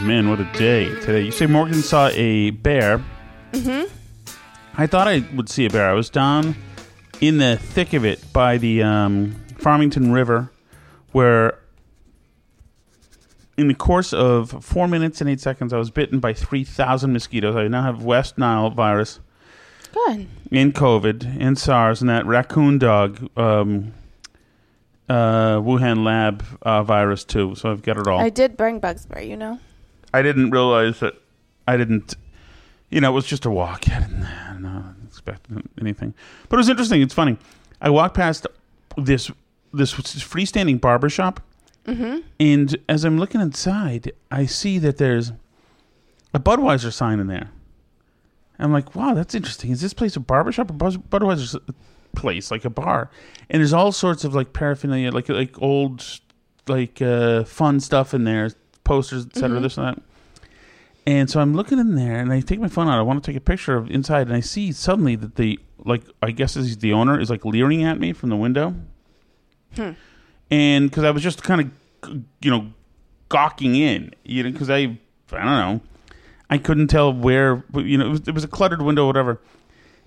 Man, what a day today. You say Morgan saw a bear. Mm-hmm. I thought I would see a bear. I was down in the thick of it by the um, Farmington River, where in the course of four minutes and eight seconds, I was bitten by 3,000 mosquitoes. I now have West Nile virus Good. and COVID and SARS and that raccoon dog um, uh, Wuhan lab uh, virus, too. So I've got it all. I did bring bug spray, you know. I didn't realize that I didn't, you know, it was just a walk. I didn't, I didn't expect anything. But it was interesting. It's funny. I walked past this this freestanding barber shop, and as I'm looking inside, I see that there's a Budweiser sign in there. I'm like, wow, that's interesting. Is this place a barber shop or Budweiser place, like a bar? And there's all sorts of like paraphernalia, like like old, like uh, fun stuff in there, posters, etc. This and that. And so I'm looking in there, and I take my phone out. I want to take a picture of inside, and I see suddenly that the like I guess he's the owner is like leering at me from the window. Hmm. And because I was just kind of, you know, gawking in, you know, because I I don't know, I couldn't tell where, you know, it was, it was a cluttered window, whatever.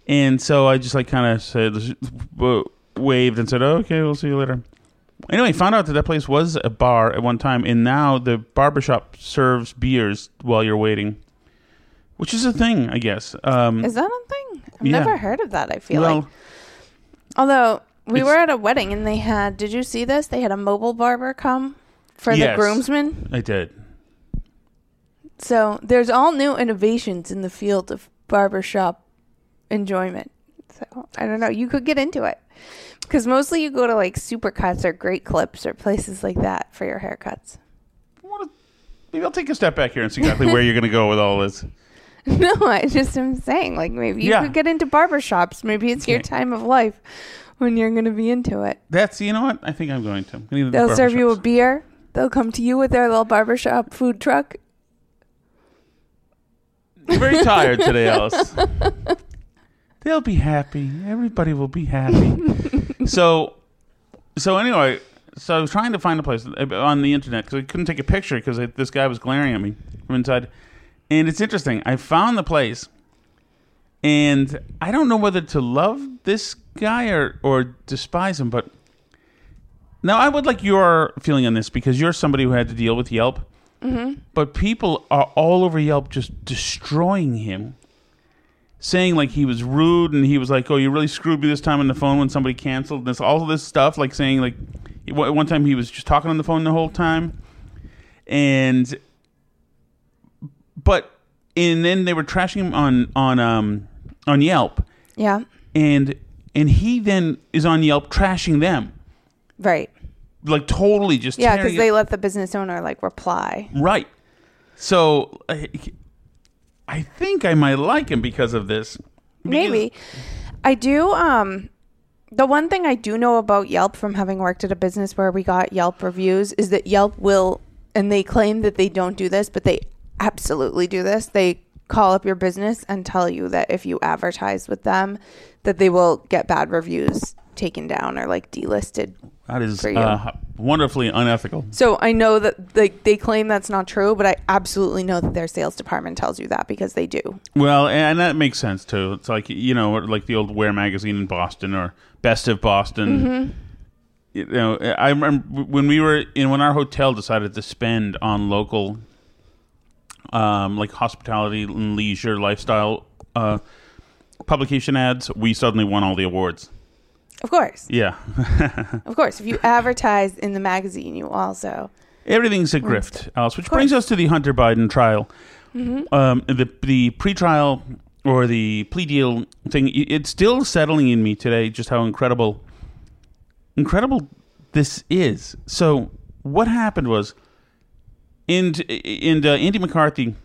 And so I just like kind of said, waved and said, okay, we'll see you later. Anyway, found out that that place was a bar at one time, and now the barbershop serves beers while you're waiting, which is a thing, I guess. Um, Is that a thing? I've Yeah. never heard of that, I feel well, like. Although we It's- were at a wedding and they had did you see this? They had a mobile barber come for Yes. the groomsmen. I did. So there's all new innovations in the field of barbershop enjoyment. So I don't know. You could get into it. Because mostly you go to like Supercuts or Great Clips or places like that for your haircuts. Maybe I'll take a step back here and see exactly where you're going to go with all this. No, I just am saying, like maybe you Yeah. could get into barbershops. Maybe it's your Okay. time of life when you're going to be into it. That's you know what I think I'm going to. I'm gonna do the They'll serve you a beer. They'll come to you with their little barbershop food truck. Very tired today, Alice. They'll be happy. Everybody will be happy. so, so anyway, so I was trying to find a place uh, on the internet because I couldn't take a picture because this guy was glaring at me from inside. And it's interesting. I found the place, and I don't know whether to love this guy or or despise him. But now I would like your feeling on this because you're somebody who had to deal with Yelp. But people are all over Yelp just destroying him, saying like he was rude and he was like, "Oh, you really screwed me this time on the phone when somebody canceled this." All this stuff, like saying like he- one one time he was just talking on the phone the whole time, and but and then they were trashing him on on um on Yelp, Yeah. and and he then is on Yelp trashing them, Right. like totally just Yeah, because they let the business owner like reply. Right. So uh, I think I might like him because of this. Because- Maybe. I do. Um, the one thing I do know about Yelp from having worked at a business where we got Yelp reviews is that Yelp will, and they claim that they don't do this, but they absolutely do this. They call up your business and tell you that if you advertise with them, that they will get bad reviews taken down or like delisted. That is uh, wonderfully unethical. So I know that they, they claim that's not true, but I absolutely know that their sales department tells you that because they do. Well, and that makes sense too. It's like you know, like the old Where magazine in Boston or Best of Boston. Mm-hmm. You know, I remember when we were in when our hotel decided to spend on local, um, like hospitality and leisure lifestyle uh, publication ads. We suddenly won all the awards. Of course. Yeah, Of course. If you advertise in the magazine, you also. everything's a grift, Alice. Which brings us to the Hunter Biden trial. Um, the the pretrial or the plea deal thing. It's still settling in me today just how incredible, incredible this is. So what happened was, and and uh, Andy McCarthy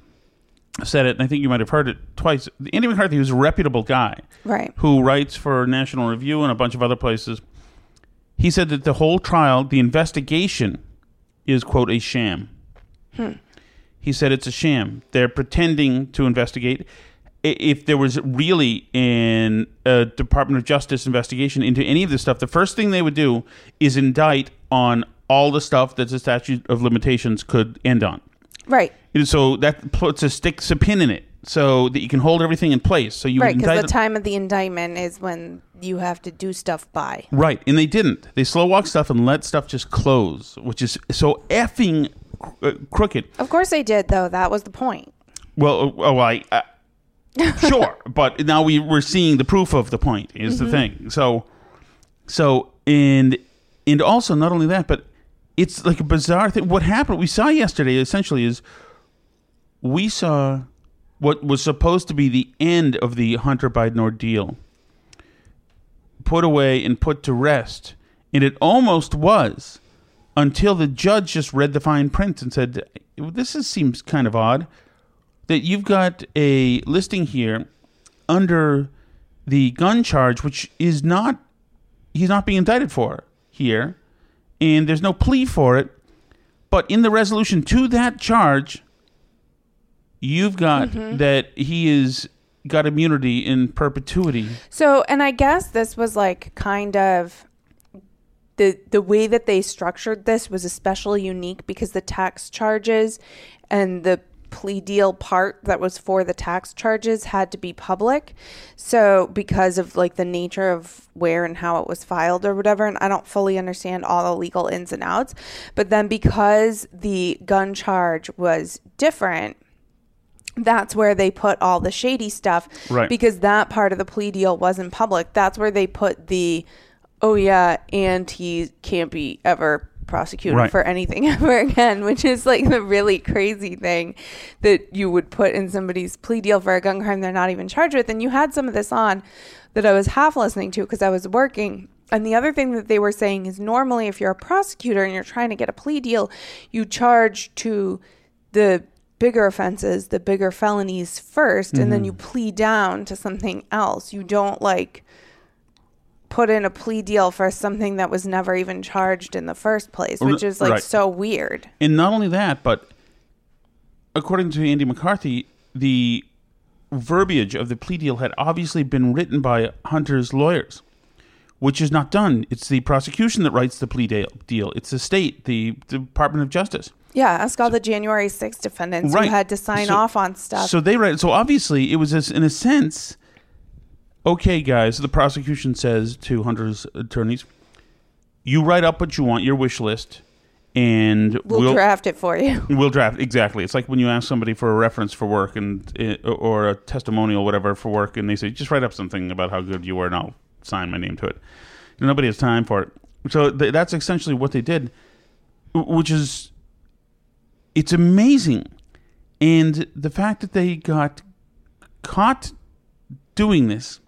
said it, and I think you might have heard it twice. Andy McCarthy, who's a reputable guy, Right. who writes for National Review and a bunch of other places, he said that the whole trial, the investigation, is quote a sham. Hmm. He said it's a sham. They're pretending to investigate. If there was really an a Department of Justice investigation into any of this stuff, the first thing they would do is indict on all the stuff that the statute of limitations could end on. Right. So that puts a sticks a pin in it, so that you can hold everything in place. So you Right. Because the time of the indictment is when you have to do stuff by. Right, and they didn't. They slow walk stuff and let stuff just close, which is so effing uh, crooked. Of course they did, though. That was the point. Well, oh, I uh, sure, but now we we're seeing the proof of the point is the thing. So, so and and also not only that, but it's like a bizarre thing. What happened? We saw yesterday essentially is we saw what was supposed to be the end of the Hunter Biden ordeal put away and put to rest, and it almost was until the judge just read the fine print and said, "This is, seems kind of odd." that you've got a listing here under the gun charge, which is not he's not being indicted for here, and there's no plea for it. But in the resolution to that charge, you've got mm-hmm. that he is got immunity in perpetuity. So, and I guess this was like kind of the the way that they structured this was especially unique because the tax charges and the plea deal part that was for the tax charges had to be public. So, because of like the nature of where and how it was filed or whatever, and I don't fully understand all the legal ins and outs, but then because the gun charge was different, that's where they put all the shady stuff Right. because that part of the plea deal wasn't public that's where they put the oh yeah and he can't be ever prosecuted Right. for anything ever again which is like the really crazy thing that you would put in somebody's plea deal for a gun crime they're not even charged with and you had some of this on that i was half listening to because i was working and the other thing that they were saying is normally if you're a prosecutor and you're trying to get a plea deal you charge to the bigger offenses, the bigger felonies 1st and then mm-hmm. you plea down to something else. You don't like put in a plea deal for something that was never even charged in the first place, which is like Right. so weird. And not only that, but according to Andy McCarthy, the verbiage of the plea deal had obviously been written by Hunter's lawyers, which is not done. It's the prosecution that writes the plea deal. deal. It's the state, the Department of Justice. Yeah, ask all the January 6th defendants Right. who had to sign So- off on stuff. So they write. So obviously, it was as, in a sense. Okay, guys. The prosecution says to Hunter's attorneys, "You write up what you want, your wish list, and we'll, draft it for you. We'll draft exactly. It's like when you ask somebody for a reference for work and uh, or a testimonial, whatever, for work, and they say just write up something about how good you were, and I'll sign my name to it. Nobody has time for it, so th- that's essentially what they did, which is it's amazing, and the fact that they got caught doing this.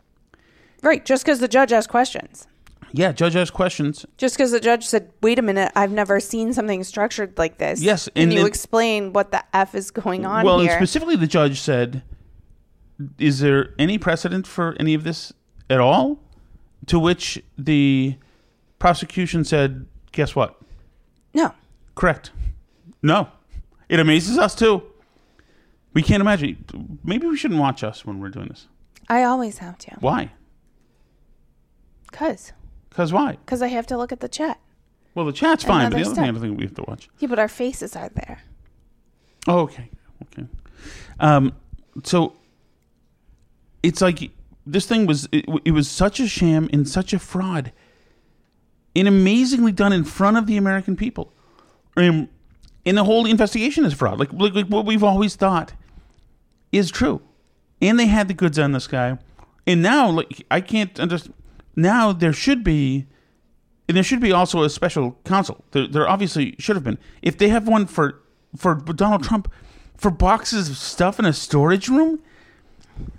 Right, just because the judge asked questions. Yeah, judge asked questions. Just because the judge said, "Wait a minute, I've never seen something structured like this." Yes, and and you it- explain what the f is going on well, and specifically, the judge said, is there any precedent for any of this at all? To which the prosecution said, "Guess what? No. Correct. No. It amazes us too. We can't imagine. Maybe we shouldn't watch us when we're doing this. I always have to. Why? Cause. Because why? Cause I have to look at the chat. Well, the chat's And fine, but the other stuff. thing think we have to watch. Yeah, but our faces are there. Oh, okay. Okay. Um, so it's like this thing was it, it was such a sham and such a fraud and amazingly done in front of the American people. Um, and the whole investigation is fraud. Like, like like what we've always thought is true. And they had the goods on this guy. And now like I can't understand now there should be and there should be also a special counsel. There, there obviously should have been. If they have one for for Donald Trump for boxes of stuff in a storage room,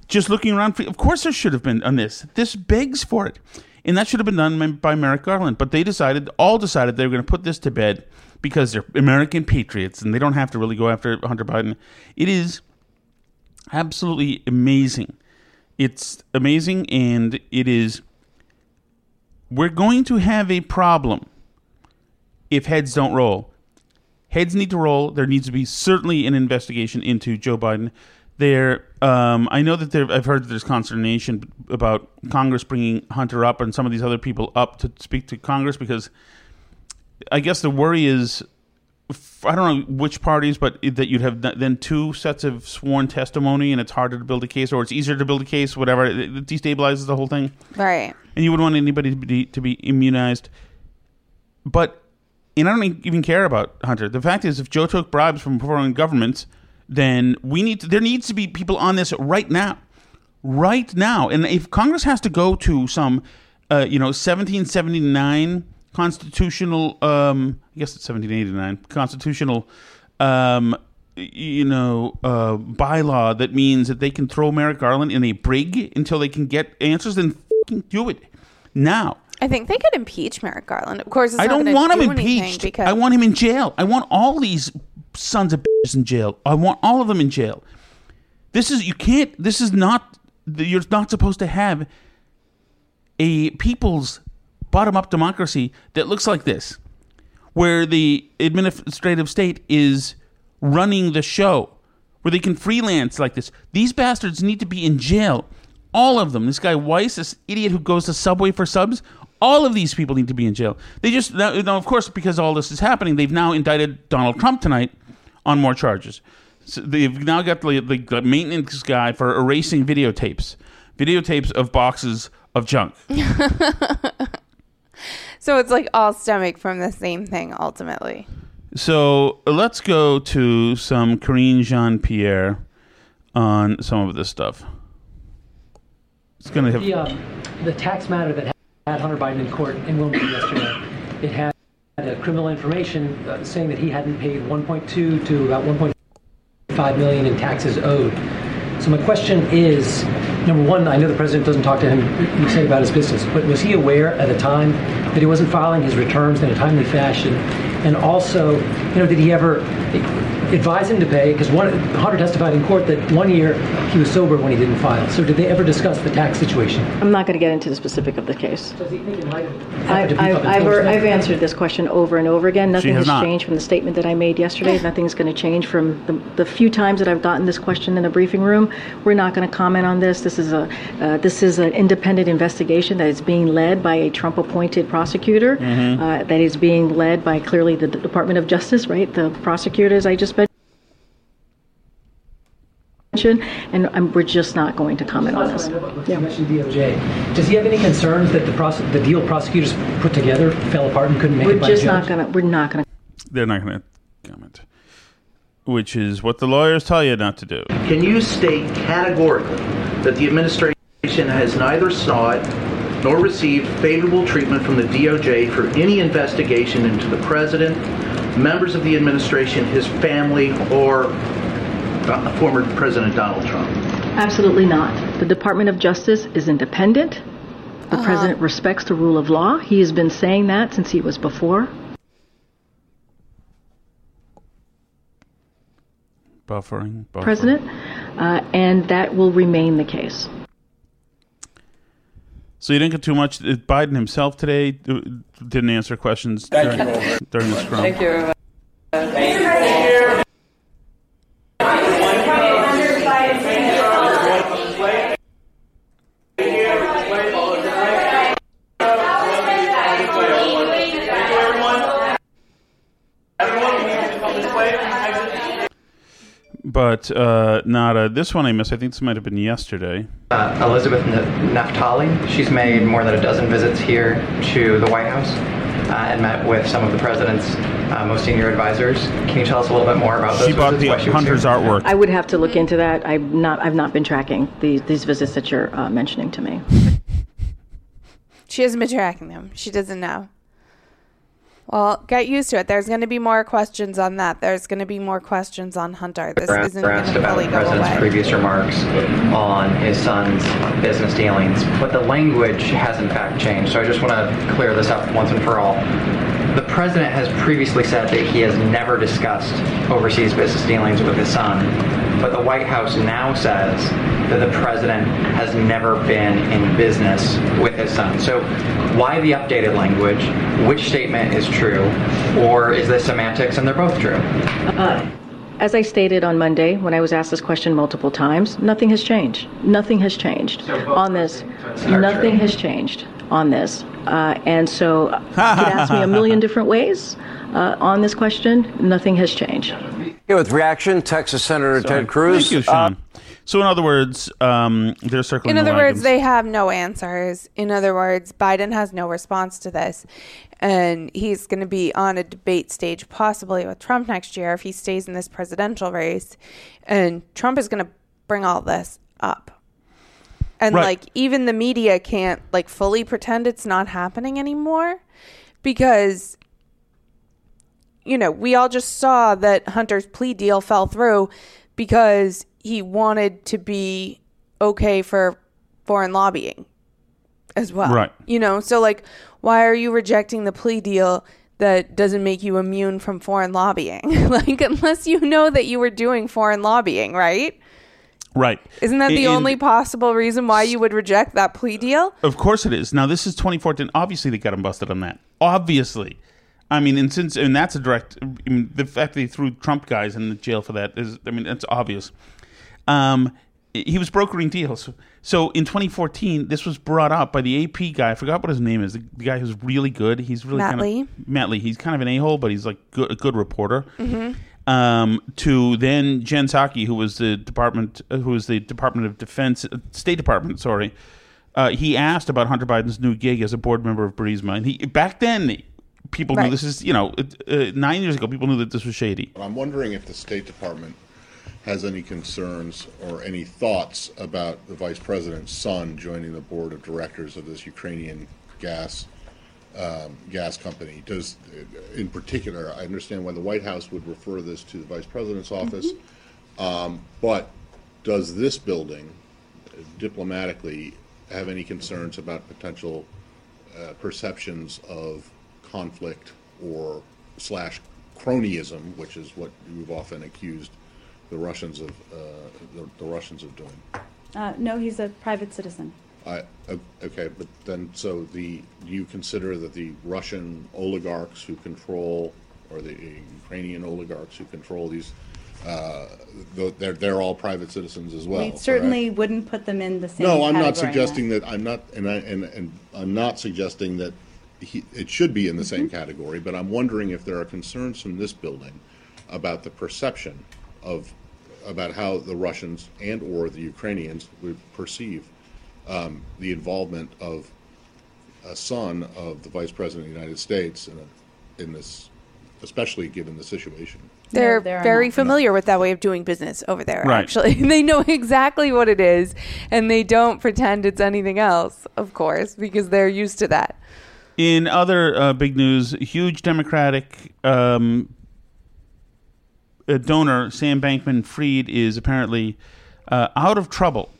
just looking around. For, of course, there should have been on this. This begs for it, and that should have been done by Merrick Garland. But they decided, all decided, they were going to put this to bed because they're American patriots and they don't have to really go after Hunter Biden. It is absolutely amazing. It's amazing, and it is. We're going to have a problem if heads don't roll. Heads need to roll. There needs to be certainly an investigation into Joe Biden. There, um, I know that there. I've heard that there's consternation about Congress bringing Hunter up and some of these other people up to speak to Congress because I guess the worry is I don't know which parties, but that you'd have then two sets of sworn testimony, and it's harder to build a case, or it's easier to build a case, whatever. It destabilizes the whole thing Right. and you wouldn't want anybody to be, to be immunized. But, and I don't even care about Hunter. The fact is, if Joe took bribes from foreign governments, then we need to, there needs to be people on this right now, right now. And if Congress has to go to some, uh, you know, 1779 constitutional, um, I guess it's 1789 constitutional, um, you know, uh, bylaw that means that they can throw Merrick Garland in a brig until they can get answers, then fucking do it now. I think they could impeach Merrick Garland. Of course, it's I don't want him do anything impeached. because I want him in jail. I want all these sons of bitches in jail. I want all of them in jail. This is you can't. This is not. You're not supposed to have a people's bottom-up democracy that looks like this, where the administrative state is running the show, where they can freelance like this. These bastards need to be in jail. All of them. This guy Weiss, this idiot who goes to Subway for subs. All of these people need to be in jail. They just now, now, of course, because all this is happening, they've now indicted Donald Trump tonight on more charges. So they've now got the, the, the maintenance guy for erasing videotapes, videotapes of boxes of junk. so it's like all stomach from the same thing ultimately. So let's go to some Karine Jean Pierre on some of this stuff. It's gonna have The, um, the tax matter that had Hunter Biden in court in Wilmington yesterday, it had uh, criminal information uh, saying that he hadn't paid 1.2 to about 1.5 million in taxes owed. So my question is, number one, I know the president doesn't talk to him, about his business, but was he aware at the time that he wasn't filing his returns in a timely fashion? And also, you know, did he ever advise him to pay? Because one, Hunter testified in court that one year he was sober when he didn't file. So did they ever discuss the tax situation? I'm not going to get into the specific of the case. Does he think in light of I, effort to beef up I've, I've, answered this question over and over again. Nothing has has not. changed from the statement that I made yesterday. Nothing's going to change from the, the few times that I've gotten this question in the briefing room. We're not going to comment on this. This is a uh, this is an independent investigation that is being led by a Trump-appointed prosecutor. Mm-hmm. Uh, that is being led by clearly the Department of Justice, right? The prosecutors I just mentioned, and um, we're just not going to comment on this. You mentioned DOJ. Does he have any concerns that the, prose- the deal prosecutors put together fell apart and couldn't make We're it by just judge? not going to. We're not going to. they're not gonna comment. Which is what the lawyers tell you not to do. Can you state categorically that the administration has neither sought nor received favorable treatment from the DOJ for any investigation into the president, members of the administration, his family, or former President Donald Trump? Absolutely not. The Department of Justice is independent. The president respects the rule of law. He has been saying that since he was before. Buffering, buffering. president. uh, and that will remain the case. So you didn't get too much. Uh, Biden himself today uh, didn't answer questions Thank during, you. during the scrum. Thank you. Thank you. But uh, not uh, this one I missed. I think this might have been yesterday. Uh, Elizabeth N- Naftali. She's made more than a dozen visits here to the White House uh, and met with some of the president's uh, most senior advisors. Can you tell us a little bit more about those She bought visits? the she Hunter's here? artwork. I would have to look into that. I've not I've not been tracking these these visits that you're uh, mentioning to me. She hasn't been tracking them. She doesn't know. Well, get used to it. There's going to be more questions on that. There's going to be more questions on Hunter. This isn't going to fully the go president's away. previous remarks on his son's business dealings, but the language has in fact changed. So I just want to clear this up once and for all. The president has previously said that he has never discussed overseas business dealings with his son, but the White House now says that the president has never been in business with his son. So why the updated language? Which statement is true? Or is this semantics and they're both true? Uh, as I stated on Monday, when I was asked this question multiple times, nothing has changed. Nothing has changed on this. Nothing true. has changed on this. Uh, and so you could ask me a million different ways uh, on this question. Nothing has changed. Here with reaction, Texas Senator Ted Cruz. Thank you, Sean. so, in other words, um, they're circling In the other words, wagons. they have no answers. In other words, Biden has no response to this. And he's going to be on a debate stage, possibly with Trump next year if he stays in this presidential race. And Trump is going to bring all this up. And Right. like, even the media can't like fully pretend it's not happening anymore because you know, we all just saw that Hunter's plea deal fell through because he wanted to be okay for foreign lobbying as well. Right. You know, so like, why are you rejecting the plea deal that doesn't make you immune from foreign lobbying? like, unless you know that you were doing foreign lobbying, right? right. Isn't that the And- only possible reason why you would reject that plea deal? Of course it is. Now this is 2014. Obviously they got him busted on that. Obviously. I mean, and since and that's a direct. I mean, the fact that he threw Trump guys in the jail for that is. I mean, that's obvious. Um, he was brokering deals. So in 2014, this was brought up by the AP guy. I forgot what his name is. The, guy who's really good. He's really Matt kind Lee? of Matt Lee. He's kind of an a hole, but he's like good, a good reporter. Mhm. Um, to then Jen Psaki, who was the department, uh, who was the Department of Defense, uh, State Department. Sorry, uh, he asked about Hunter Biden's new gig as a board member of Burisma, and he back then people knew this is you know uh, uh, nine years ago people knew that this was shady. I'm wondering if the State Department has any concerns or any thoughts about the Vice President's son joining the board of directors of this Ukrainian gas um, gas company. Does, in particular, I understand why the White House would refer this to the Vice President's office, um, but does this building uh, diplomatically have any concerns about potential uh, perceptions of conflict or slash cronyism, which is what you've often accused the Russians of uh, the, the Russians of doing. Uh, no, he's a private citizen. I, okay, but then so the do you consider that the Russian oligarchs who control or the Ukrainian oligarchs who control these uh, they're they're all private citizens as well. we certainly wouldn't put them in the same. No, I'm not suggesting that. I'm not, and I and, and I'm not suggesting that he, it should be in the same category. But I'm wondering if there are concerns from this building about the perception of about how the Russians and or the Ukrainians would perceive um, the involvement of a son of the Vice President of the United States in, a, in this, especially given the situation. They're there are very not. familiar with that way of doing business over there, Right. actually. they know exactly what it is, and they don't pretend it's anything else, of course, because they're used to that. In other uh, big news, huge Democratic um, uh, donor Sam Bankman Fried is apparently uh, out of trouble.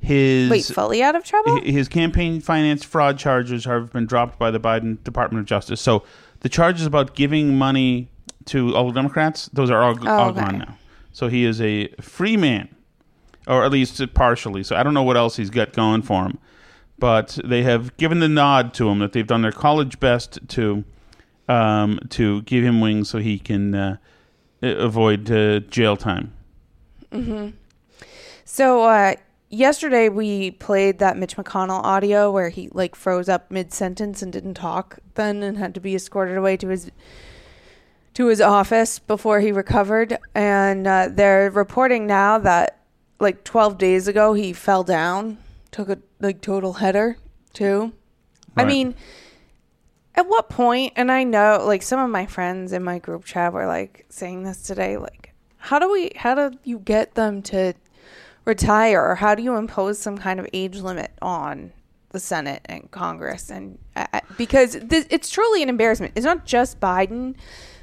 His Wait, fully out of trouble? His campaign finance fraud charges have been dropped by the Biden Department of Justice. So the charges about giving money to all Democrats, those are all, Oh, all okay. gone now. So he is a free man. or at least partially. So I don't know what else he's got going for him, but they have given the nod to him that they've done their college best to um, to give him wings so he can uh, avoid uh, jail time. hmm So uh, yesterday we played that Mitch McConnell audio where he like froze up mid sentence and didn't talk then and had to be escorted away to his to his office before he recovered. And uh, they're reporting now that like 12 days ago he fell down, took a like total header too. I mean, at what point and i know like some of my friends in my group chat were like saying this today like how do we how do you get them to retire? Or how do you impose some kind of age limit on the senate and congress? And uh, because this, it's truly an embarrassment. It's not just biden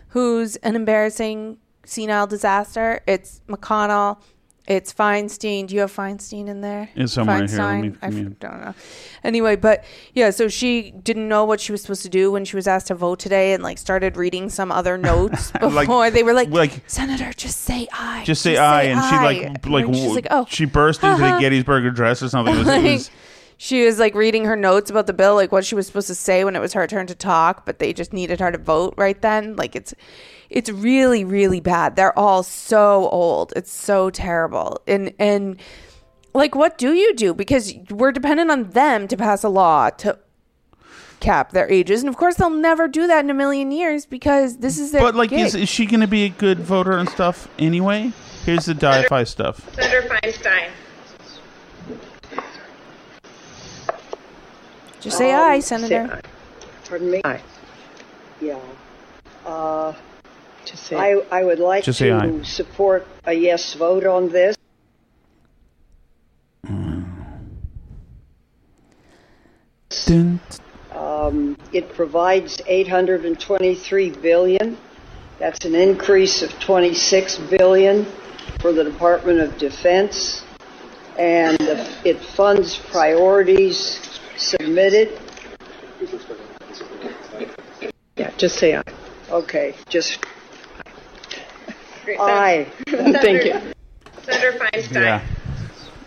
who's an embarrassing senile disaster. It's mcconnell it's Feinstein. Do you have Feinstein in there? It's somewhere here. Let me- Feinstein? I let me- f- don't know. Anyway, but yeah, so she didn't know what she was supposed to do when she was asked to vote today, and like started reading some other notes before Like- they were like, like- "Senator, just say I." Just say I, and she like like, And she's like, "Oh, she burst into the. Gettysburg Address or something. It was, it was- she was like reading her notes about the bill, like what she was supposed to say when it was her turn to talk, but they just needed her to vote right then. Like it's it's really really bad. They're all so old. It's so terrible. And and like what do you do because we're dependent on them to pass a law to cap their ages and of course they'll never do that in a million years because this is their but like, gig. is, is she going to be a good voter and stuff anyway? Here's the Di-Fi stuff. Senator Feinstein. Just say Um, aye say senator aye. Pardon me? Aye. Yeah. Uh, I, I would like Just say to aye. support a yes vote on this. Dun, Um, it provides 823 billion. That's an increase of 26 billion for the Department of Defense, and the, it funds priorities submitted. Yeah, just say aye. Okay, just aye. Thank you. Senator Feinstein. Yeah.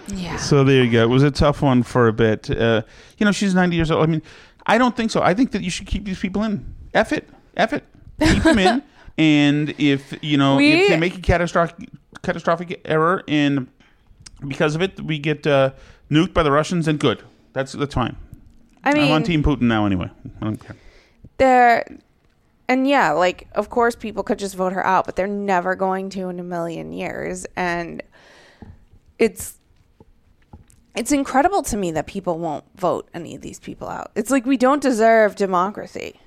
Yeah. So there you go. It was a tough one for a bit. Uh, you know, she's 90 years old. I mean, I don't think so. I think that you should keep these people in. F it. F it. Keep them in. And if, you know, We- if they make a catastrophic, catastrophic error and because of it, we get uh, nuked by the Russians, and good. That's that's fine. I mean, I'm on Team Putin now anyway. I don't care. they're and yeah like of course people could just vote her out but they're never going to in a million years and it's it's incredible to me that people won't vote any of these people out it's like we don't deserve democracy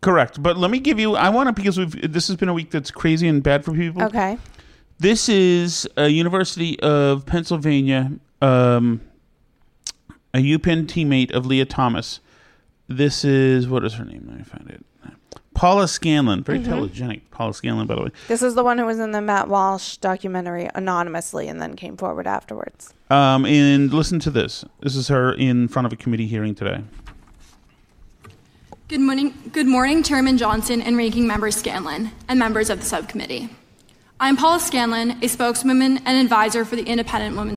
Correct. But let me give you, I want to, because we've, this has been a week that's crazy and bad for people. okay This is a University of Pennsylvania, um, a UPenn teammate of Lia Thomas. This is what is her name? Let me find it. Paula Scanlan, very Mhm. telegenic. Paula Scanlan, by the way. this is the one who was in the matt walsh documentary anonymously and then came forward afterwards Um, and listen to this. This is her in front of a committee hearing today. Good morning, good morning, Chairman Johnson and Ranking Member Scanlon, and members of the subcommittee. I'm Paula Scanlan, a spokeswoman and advisor for the Independent Women's.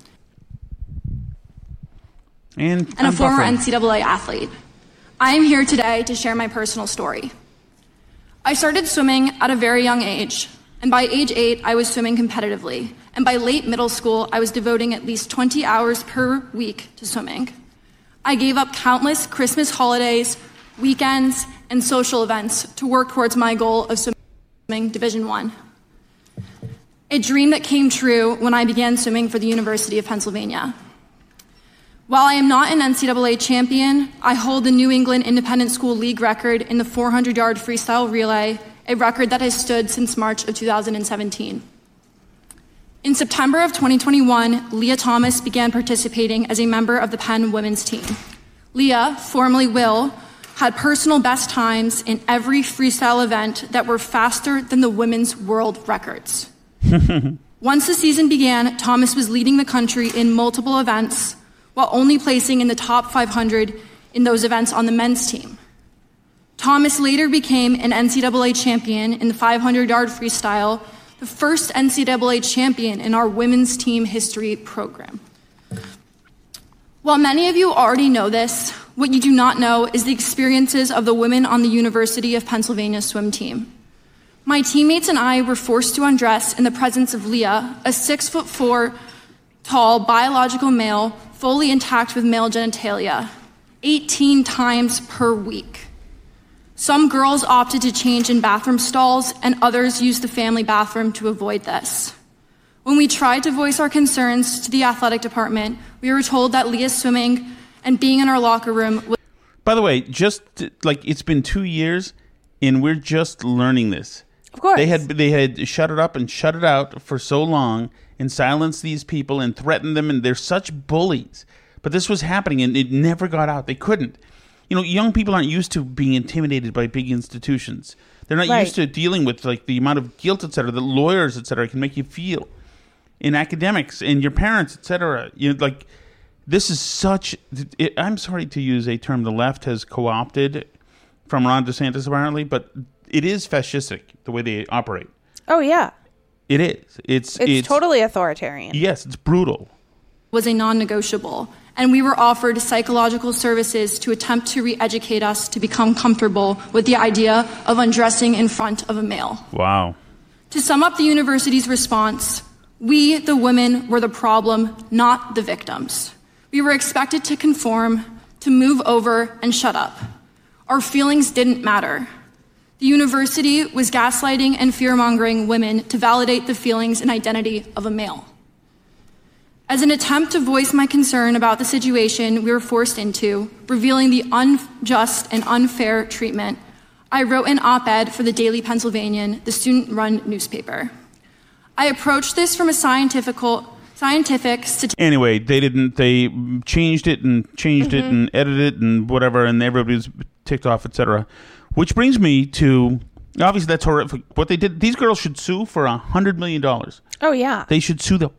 And, and a former. NCAA athlete. I am here today to share my personal story. I started swimming at a very young age, and by age eight, I was swimming competitively. And by late middle school, I was devoting at least 20 hours per week to swimming. I gave up countless Christmas holidays, weekends, and social events to work towards my goal of swimming Division 1. A dream that came true when I began swimming for the University of Pennsylvania. While I am not an NCAA champion, I hold the New England Independent School League record in the 400 yard freestyle relay, a record that has stood since March of 2017. In September of 2021, Lia Thomas began participating as a member of the Penn women's team. Lia, formerly Will, had personal best times in every freestyle event that were faster than the women's world records. Once the season began, Thomas was leading the country in multiple events while only placing in the top 500 in those events on the men's team. Thomas later became an NCAA champion in the 500 yard freestyle, the first NCAA champion in our women's team history program. While many of you already know this, what you do not know is the experiences of the women on the University of Pennsylvania swim team. My teammates and I were forced to undress in the presence of Lia, a six foot four tall biological male, fully intact with male genitalia, 18 times per week. Some girls opted to change in bathroom stalls, and others used the family bathroom to avoid this. When we tried to voice our concerns to the athletic department, we were told that Lia's swimming and being in our locker room was. By the way, just like it's been two years, and we're just learning this. Of course, they had they had shut it up and shut it out for so long, and silenced these people and threatened them, and they're such bullies. But this was happening, and it never got out. They couldn't. You know, young people aren't used to being intimidated by big institutions. They're not Right. used to dealing with like the amount of guilt, et cetera, that lawyers, et cetera, can make you feel in academics and your parents, et cetera. You know, like this is such. It, I'm sorry to use a term the left has co-opted from Ron DeSantis apparently, but it is fascistic the way they operate. Oh yeah, It is. It's it's, totally authoritarian. yes, it's brutal. was a non negotiable, and we were offered psychological services to attempt to re educate us to become comfortable with the idea of undressing in front of a male. Wow. To sum up the university's response, we, the women, were the problem, not the victims. We were expected to conform, to move over, and shut up. Our feelings didn't matter. The university was gaslighting and fear mongering women to validate the feelings and identity of a male. As an attempt to voice my concern about the situation we were forced into, revealing the unjust and unfair treatment, I wrote an op ed for the Daily Pennsylvanian, the student run newspaper. I approached this from a scientific, scientific statistical Anyway, they didn't. They changed it and changed it Mhm. and edited it and whatever, and everybody was ticked off, etc. Which brings me to obviously that's horrific. What they did. These girls should sue for a hundred million dollars. Oh yeah. They should sue the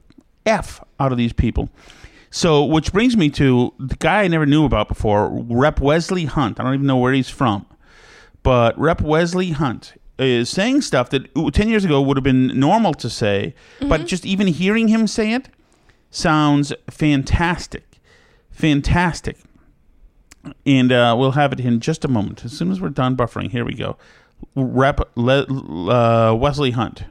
f out of these people. So, which brings me to the guy I never knew about before, Rep Wesley Hunt. I don't even know where he's from, but Rep Wesley Hunt is saying stuff that ten years ago would have been normal to say, but mm-hmm. just even hearing him say it sounds fantastic, fantastic. And uh, we'll have it in just a moment. As soon as we're done buffering, here we go. Rep Le- uh, Wesley Hunt.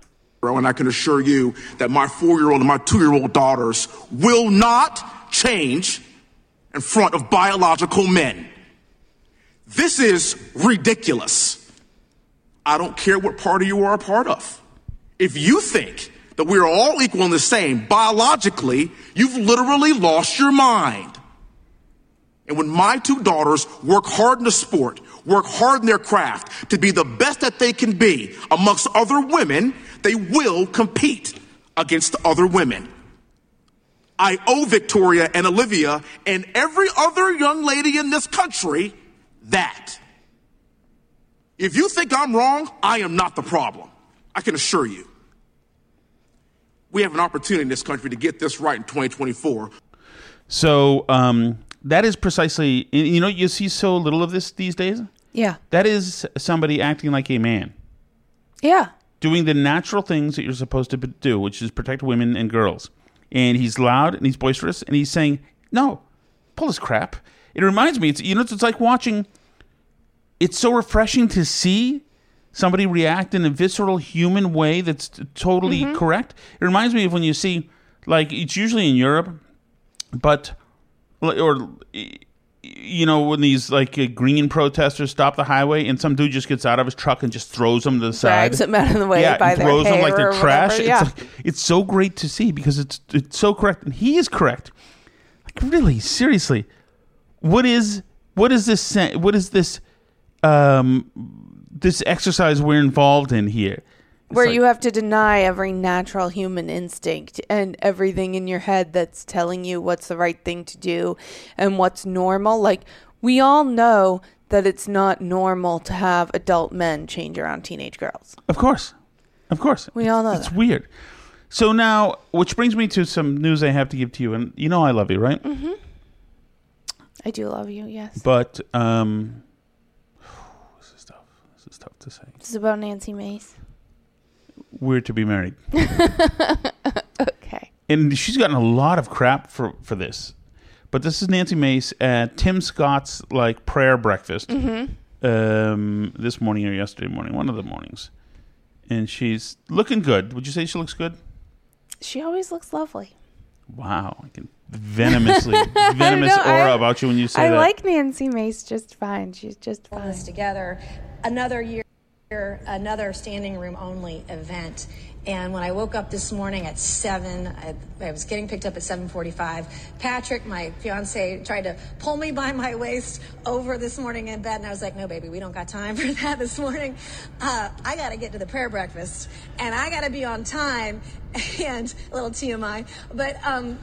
And I can assure you that my four year old and my two year old daughters will not change in front of biological men. This is ridiculous. I don't care what party you are a part of. If you think that we are all equal and the same biologically, you've literally lost your mind. And when my two daughters work hard in the sport, work hard in their craft to be the best that they can be amongst other women, they will compete against other women. I owe Victoria and Olivia and every other young lady in this country that. If you think I'm wrong, I am not the problem. I can assure you. We have an opportunity in this country to get this right in 2024. So um, that is precisely, you know, you see so little of this these days. Yeah. That is somebody acting like a man, Yeah. doing the natural things that you're supposed to do, which is protect women and girls. And he's loud and he's boisterous and he's saying, "No, pull this crap." It reminds me, it's you know, it's, it's like watching. It's so refreshing to see somebody react in a visceral human way that's t- totally Mhm. correct. It reminds me of when you see, like, it's usually in Europe, but or you know when these like uh, green protesters stop the highway and some dude just gets out of his truck and just throws them to the side, Drags them out of the way yeah, by and throws them like they're trash. whatever, yeah. It's like, it's so great to see because it's it's so correct and he is correct. Like really, seriously, what is what is this? What is this? Um, this exercise we're involved in here. Where like- you have to deny every natural human instinct and everything in your head that's telling you what's the right thing to do and what's normal. Like, we all know that it's not normal to have adult men change around teenage girls. Of course. Of course. We all know It's weird. So now, which brings me to some news I have to give to you. And you know I love you, right? Mm-hmm. I do love you, yes. But, um, this is tough. This is tough to say. This is about Nancy Mace. We're to be married. okay. And she's gotten a lot of crap for, for this. But this is Nancy Mace at Tim Scott's, like, prayer breakfast Mhm. um, this morning or yesterday morning, one of the mornings. And she's looking good. Would you say she looks good? She always looks lovely. Wow, I can venomously venomous know, I- aura about you when you say I that. I like Nancy Mace just fine. She's just fine. this together. Another year, another standing room only event. And when I woke up this morning at seven, I, I was getting picked up at seven forty-five. Patrick, my fiance, tried to pull me by my waist over this morning in bed, and I was like, "No, baby, we don't got time for that this morning. Uh, I got to get to the prayer breakfast, and I got to be on time." And a little TMI, but um,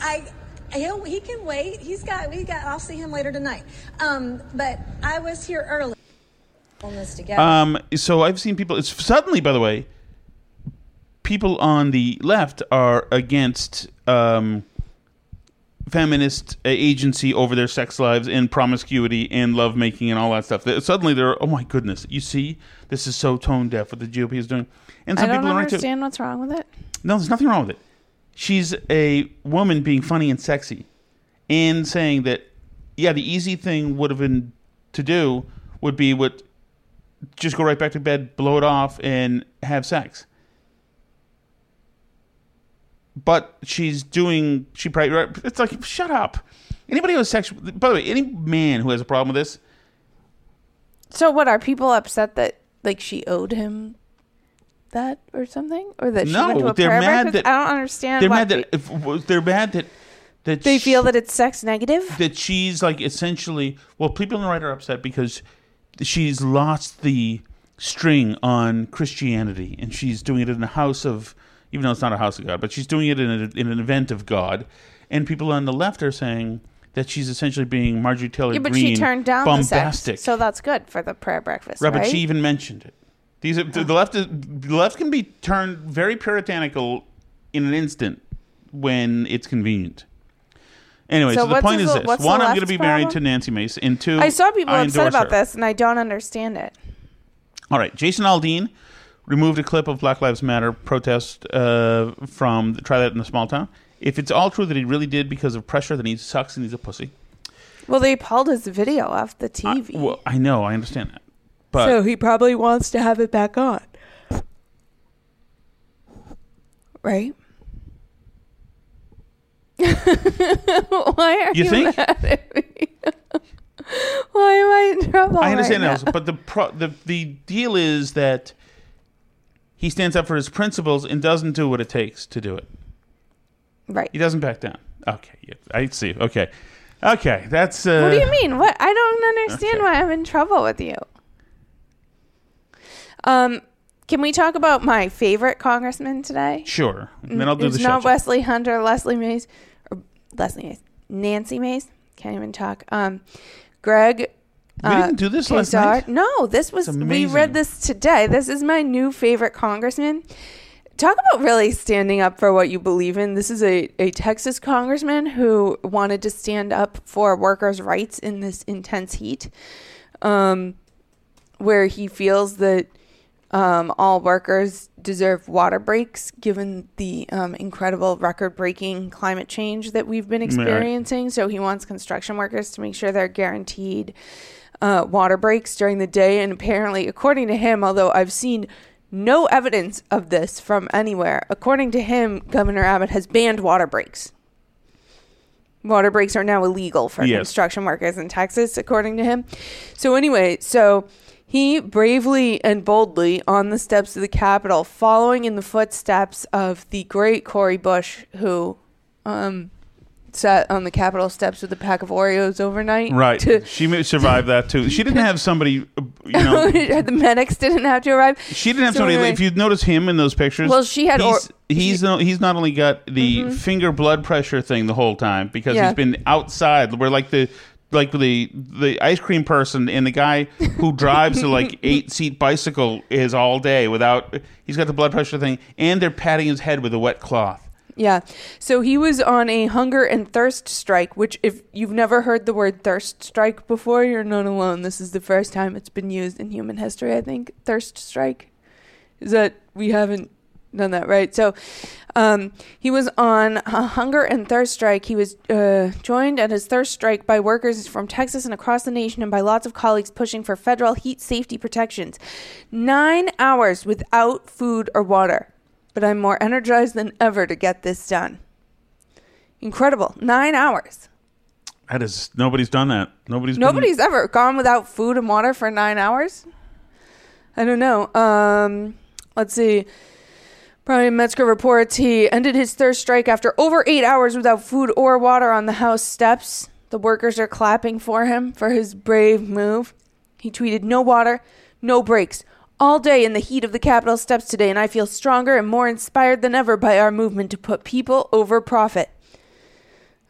I he'll, he can wait. He's got we got. I'll see him later tonight. Um, but I was here early. On this together. Um, so I've seen people. It's suddenly, by the way, people on the left are against um, feminist uh, agency over their sex lives and promiscuity and lovemaking and all that stuff. They- Suddenly, they're oh my goodness! You see, this is so tone deaf what the GOP is doing. And some I don't people are right too. understand what's wrong with it. No, there's nothing wrong with it. She's a woman being funny and sexy and saying that, yeah, the easy thing would have been to do would be what just go right back to bed, blow it off, and have sex. But she's doing, she probably, it's like, shut up. Anybody who has sex, by the way, any man who has a problem with this, So what are people upset that like she owed him that or something, or that she went to no, a they're prayer mad breakfast? that I don't understand. They're mad that if, they're mad that that they sh- feel that it's sex negative. that she's like essentially well people on the right are upset because she's lost the string on christianity and she's doing it in a house of even though it's not a house of god but she's doing it in, a, in an event of god. And people on the left are saying that she's essentially being marjorie taylor Yeah, but Greene she turned down bombastic the sex, so that's good for the prayer breakfast, right, right? but she even mentioned it. These are, the left is, the left can be turned very puritanical in an instant when it's convenient Anyway, So so, the what's point the- is this: one, I'm going to left's be married to? Nancy Mace, and two, I saw people I upset about her. this, and I don't understand it. All right, Jason Aldean removed a clip of Black Lives Matter protest uh, from the, try that in a small town. If it's all true that he really did because of pressure, then he sucks and he's a pussy. Well, they pulled his video off the TV, Well, I know, I understand that, but so he probably wants to have it back on, right? Why are You you, think? mad at me? Why am I in trouble? I understand right that, but the pro- the the deal is that he stands up for his principles and doesn't do what it takes to do it. Right. He doesn't back down. Okay, yeah, I see. Okay, okay, that's. Uh, What do you mean? What? I don't understand why I'm in trouble with you. Um, can we talk about my favorite congressman today? Sure. And then I'll do it's the not show. Wesley Hunter, Leslie Mays, Leslie Mays, Nancy Mays. Can't even talk. Um, Greg. We didn't do this last night? No, this was we read this today. This is my new favorite congressman. Talk about really standing up for what you believe in. This is a, a Texas congressman who wanted to stand up for workers' rights in this intense heat, um, where he feels that um, all workers deserve water breaks given the um, incredible record breaking climate change that we've been Right. experiencing. So he wants construction workers to make sure they're guaranteed uh, water breaks during the day. And apparently, according to him, although I've seen no evidence of this from anywhere, according to him, Governor Abbott has banned water breaks. Water breaks are now illegal for Yes. construction workers in Texas, according to him. So, anyway, so he bravely and boldly on the steps of the Capitol, following in the footsteps of the great Cory Bush, who um, sat on the Capitol steps with a pack of Oreos overnight. Right. to- she survived that too. She didn't have somebody, you know. the medics didn't have to arrive. She didn't have So somebody. anyway- If you notice him in those pictures, Well, she had He's or- he's, no, he's not only got the Mhm. finger blood pressure thing the whole time because Yeah. he's been outside. Where like the like the the ice cream person and the guy who drives the like eight seat bicycle is all day without. He's got the blood pressure thing, and they're patting his head with a wet cloth. Yeah. So he was on a hunger and thirst strike, which, if you've never heard the word thirst strike before, you're not alone. This is the first time it's been used in human history, I think. Thirst strike. Is that we haven't done that, right? So um, he was on a hunger and thirst strike. He was uh, joined at his thirst strike by workers from Texas and across the nation and by lots of colleagues pushing for federal heat safety protections. Nine hours without food or water but I'm more energized than ever to get this done. Incredible. Nine hours. That is nobody's done that. Nobody's been- Nobody's ever gone without food and water for nine hours. I don't know. Um, let's see. Bryan Metzger reports he ended his thirst strike after over eight hours without food or water on the House steps. The workers are clapping for him for his brave move. He tweeted, No water, no breaks. All day in the heat of the Capitol steps today, and I feel stronger and more inspired than ever by our movement to put people over profit.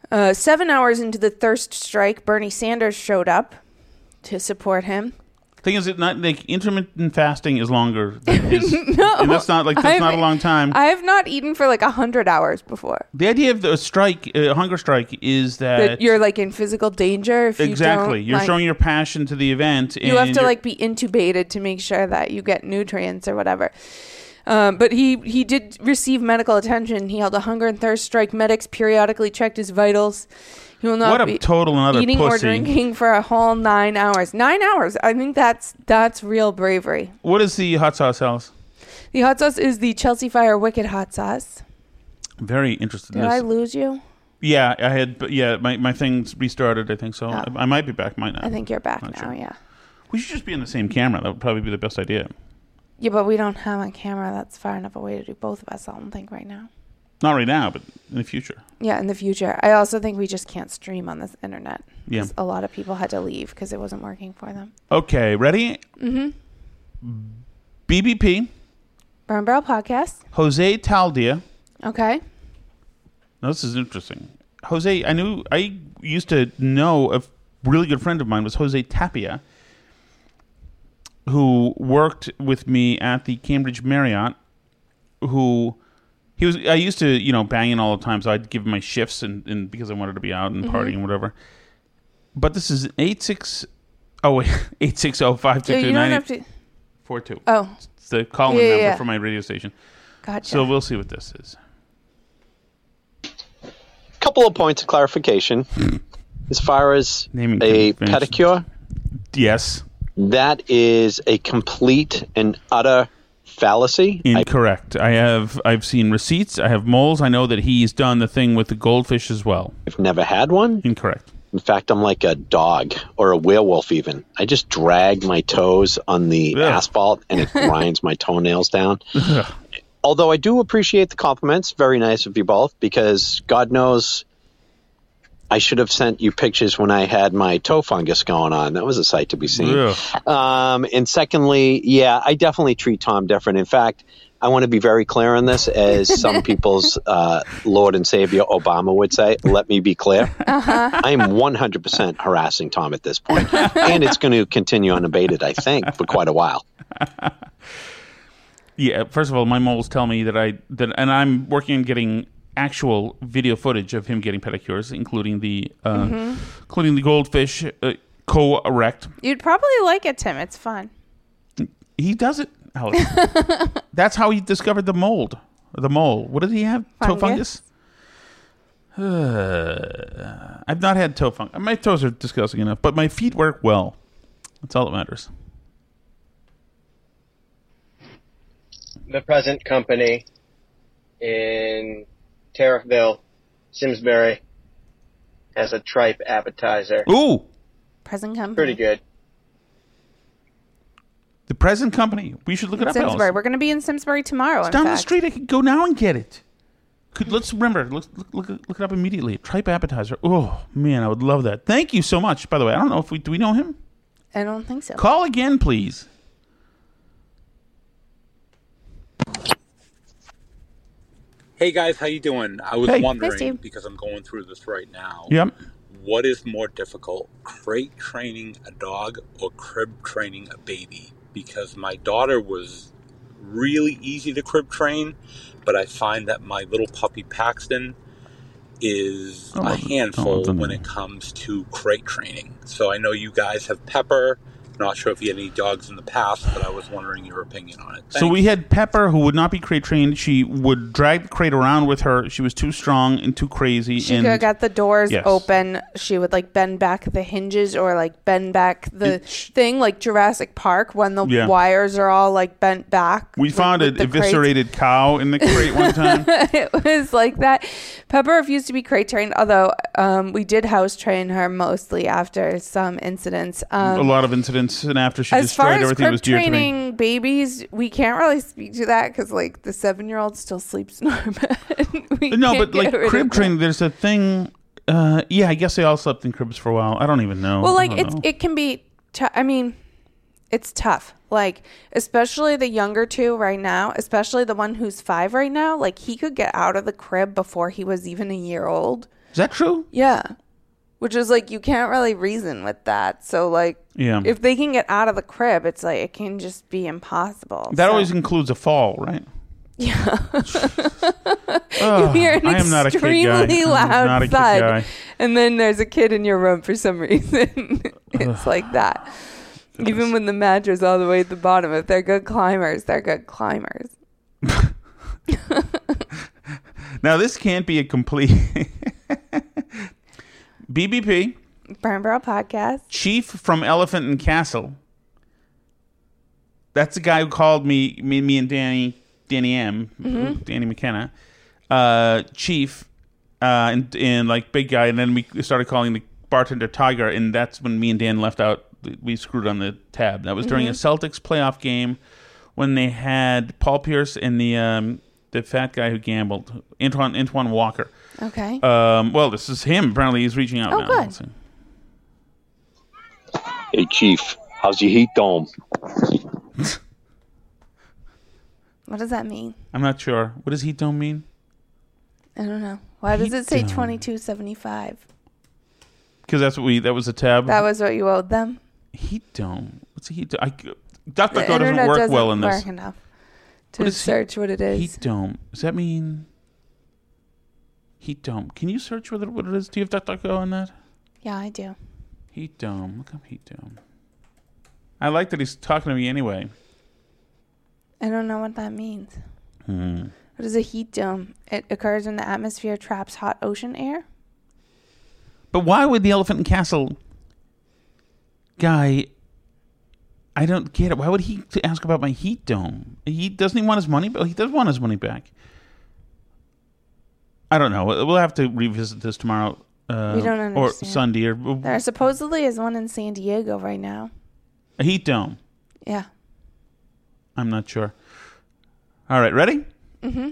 Uh, seven hours into the thirst strike, Bernie Sanders showed up to support him. Thing is, it not like intermittent fasting is longer. Than his, No, and that's not like that's I've- not a long time. I have not eaten for like a hundred hours before. the idea of the strike, uh, hunger strike, is that, That you're like in physical danger if you exactly don't, you're like- showing your passion to the event. you have to like be intubated to make sure that you get nutrients or whatever. Um, but he he did receive medical attention. He held a hunger and thirst strike. Medics periodically checked his vitals. He will not What a be total another eating or drinking for a whole nine hours. Nine hours. I think that's that's real bravery. What is the hot sauce, Alice? The hot sauce is the Chelsea Fire Wicked hot sauce. Very interested in Did this. I lose you? yeah, I had. but Yeah, my my thing's restarted. I think so. Oh. I, I might be back. Might not. I think you're back now. sure. Yeah. We should just be in the same camera. That would probably be the best idea. Yeah, but we don't have a camera that's far enough away to do both of us. I don't think right now. Not right now, but in the future. Yeah, in the future. I also think we just can't stream on this internet. Yeah. 'Cause A lot of people had to leave because it wasn't working for them. Okay, ready? Mm-hmm. BBP, Burn Barrel Podcast. Jose Taldia. Okay. Now, this is interesting. Jose, I knew, I used to know a really good friend of mine was Jose Tapia, who worked with me at the Cambridge Marriott, who he was, I used to, you know, banging all the time, so I'd give him my shifts and, and because I wanted to be out and Mhm. partying and whatever. But this is 86, oh wait, 860 Yeah, you 522 don't have to. 42. Oh. It's the calling Yeah, yeah, number yeah. for my radio station. Gotcha. So we'll see what this is. couple of points of clarification. As far as Naming a pedicure, yes, that is a complete and utter fallacy. Incorrect. I have I've seen receipts. I have moles. I know that he's done the thing with the goldfish as well. I've never had one. Incorrect. In fact, I'm like a dog or a werewolf. Even I just drag my toes on the asphalt and it grinds my toenails down. Although I do appreciate the compliments, very nice of you both, because God knows I should have sent you pictures when I had my toe fungus going on. That was a sight to be seen. Ugh. Um, and secondly, yeah, I definitely treat Tom different. In fact, I want to be very clear on this, as some people's uh, Lord and Savior Obama would say. Let me be clear. Uh-huh. I am 100% harassing Tom at this point, and it's going to continue unabated, I think, for quite a while. Yeah. First of all, my moles tell me that I that, and I'm working on getting actual video footage of him getting pedicures, including the uh, Mhm. including the goldfish uh, co-erect. You'd probably like it, Tim. It's fun. He does it, Alex. That's how he discovered the mold. The mole. What did he have? Toe Fungus? fungus. Uh, I've not had toe fungus. My toes are disgusting enough, but my feet work well. That's all that matters. the present company in Tariffville, Simsbury, as a tripe appetizer. Ooh, Present company. Pretty good. the present company. We should look it up. Simsbury. Alice. We're going to be in Simsbury tomorrow. It's in down the street. I could go now and get it. Could let's remember. Look, look, look, look it up immediately. Tripe appetizer. Oh man, I would love that. Thank you so much. By the way, I don't know if we do we know him. I don't think so. Call again, please. Hey guys, how you doing? I was Hey. Hey, wondering Steve. because I'm going through this right now. Yep. What is more difficult, crate training a dog or crib training a baby? Because my daughter was really easy to crib train, but I find that my little puppy Paxton is Oh, a oh, handful it's in when there. it comes to crate training. So I know you guys have Pepper. Not sure if you had any dogs in the past, but I was wondering your opinion on it. So we had Pepper, who would not be crate trained. She would drag the crate around with her. She was too strong and too crazy. She and could have got the doors Yes. open. She would like bend back the hinges or like bend back the thing, like Jurassic Park when the Yeah. wires are all like bent back. we found an the crates. eviscerated cow in the crate one time. it was like that. Pepper refused to be crate trained, although um, we did house train her mostly after some incidents. Um, a lot of incidents, and after she as far as everything, crib was dear to me. training babies, we can't really speak to that because like the seven year old still sleeps in our bed. We No, can't but get like rid crib training, there's a thing. Uh, yeah, I guess they all slept in cribs for a while. I don't even know. Well, like it's it can be. T- I mean, it's tough. Like especially the younger two right now, especially the one who's five right now. Like he could get out of the crib before he was even a year old. Is that true? Yeah. Which is like you can't really reason with that. So like Yeah. if they can get out of the crib, it's like it can just be impossible. That So- always includes a fall, right? Yeah. You hear an I am not a kid guy. extremely loud not a thud, guy. and then there's a kid in your room for some reason. it's like that. Even when the mattress all the way at the bottom, if they're good climbers, they're good climbers. Now this can't be a complete BBP Burn Barrel Podcast. chief from Elephant and Castle. That's the guy who called me, me, me and Danny, Danny M, Mhm. Danny McKenna, uh, chief, uh, and, and like big guy, and then we started calling the bartender Tiger, and that's when me and Dan left out. We screwed on the tab. That was during a Mhm. Celtics playoff game when they had Paul Pierce and the um, the fat guy who gambled, Antoine Antoine Walker. Okay. Um, well, this is him. Apparently, he's reaching out Oh, now. good. Hey, Chief, how's your heat dome? What does that mean? I'm not sure. What does heat dome mean? I don't know. Why does Heat it say twenty two seventy five? Because that's what we. That was a tab. That was what you owed them. heat dome. What's a heat dome? I, DuckDuckGo The doesn't work doesn't well in this. work enough to What is heat- search what it is. Heat dome. Does that mean heat dome? Can you search what it, what it is? Do you have DuckDuckGo on that? Yeah, I do. Heat dome. Look up heat dome. I like that he's talking to me anyway. I don't know what that means. Hmm. What is a heat dome? It occurs when the atmosphere traps hot ocean air. But why would the Elephant and Castle guy? I don't get it. Why would he ask about my heat dome? He doesn't he want his money? But he does want his money back. I don't know. We'll have to revisit this tomorrow. Uh, We don't understand. or. Sunday or There supposedly is one in San Diego right now. a heat dome. Yeah. I'm not sure. All right, ready? Mm-hmm.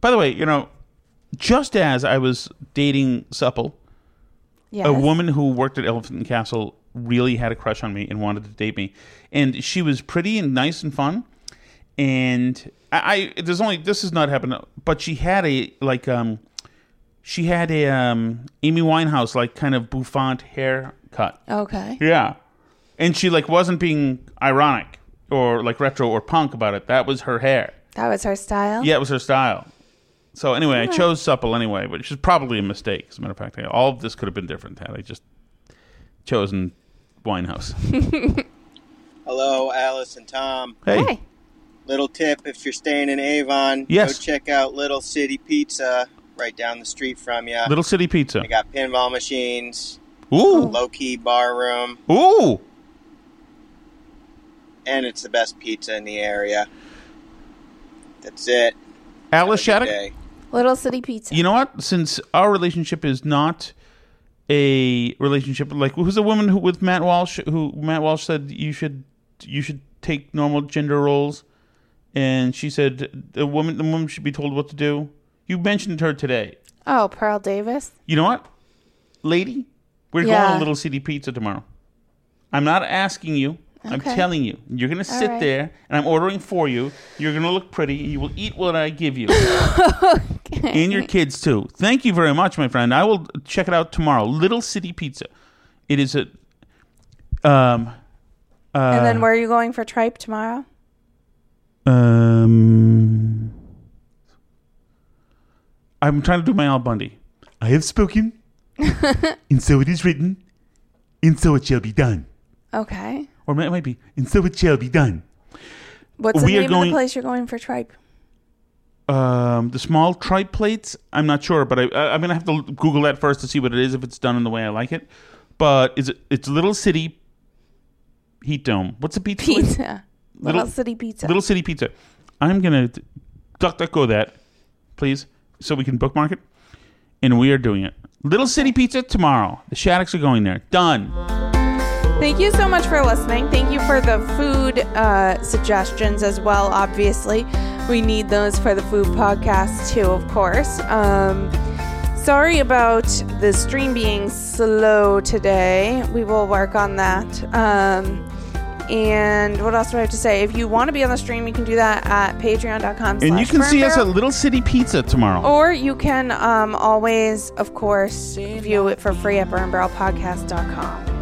By the way, you know, just as I was dating Supple, Yes. a woman who worked at Elephant and Castle really had a crush on me and wanted to date me, and she was pretty and nice and fun. And I, I there's only this has not happened, but she had a like um, she had a um Amy Winehouse like kind of bouffant haircut. Okay. Yeah. And she like wasn't being ironic or like retro or punk about it. That was her hair. That was her style. Yeah, it was her style. So anyway, I chose supple anyway, which is probably a mistake. As a matter of fact, all of this could have been different had I just chosen Winehouse. Hello, Alice and Tom. Hey. Little tip if you're staying in Avon, Yes. go check out Little City Pizza right down the street from you. Little City Pizza. They got pinball machines, Ooh. Low key bar room. Ooh. And it's the best pizza in the area. That's it. Alice Shattuck. Day. Little City Pizza. You know what? Since our relationship is not a relationship like who's the woman who with Matt Walsh who Matt Walsh said you should you should take normal gender roles, and she said the woman the woman should be told what to do. You mentioned her today. Oh, Pearl Davis. You know what, lady? We're going Yeah. to Little City Pizza tomorrow. I'm not asking you. I'm telling you. You're going to sit right. there, and I'm ordering for you. You're going to look pretty. and You will eat what I give you. And your kids, too. Thank you very much, my friend. I will check it out tomorrow. Little City Pizza. It is a. Um, uh, and then where are you going for tripe tomorrow? Um, I'm trying to do my Al Bundy. I have spoken, and so it is written, and so it shall be done. Okay. Or it might be, and so it shall be done. What's the We are name going- of the place you're going for tripe? Um, the small tripe plates. I'm not sure, but I, I, I'm gonna have to Google that first to see what it is if it's done in the way I like it. But is it? It's Little City Heat Dome. What's a pizza? Pizza. Little, City Pizza. Little City Pizza. I'm gonna duck duck go that, please, so we can bookmark it. And we are doing it. Little City Pizza tomorrow. The Shattucks are going there. Done. Thank you so much for listening. Thank you for the food uh, suggestions as well. Obviously, we need those for the food podcast too, of course. Um, sorry about the stream being slow today. We will work on that. Um, and what else do I have to say? If you want to be on the stream, you can do that at patreon.com. And you can see us at Little City Pizza tomorrow. or you can um, always, of course, view it for free at burnbarrelpodcast.com.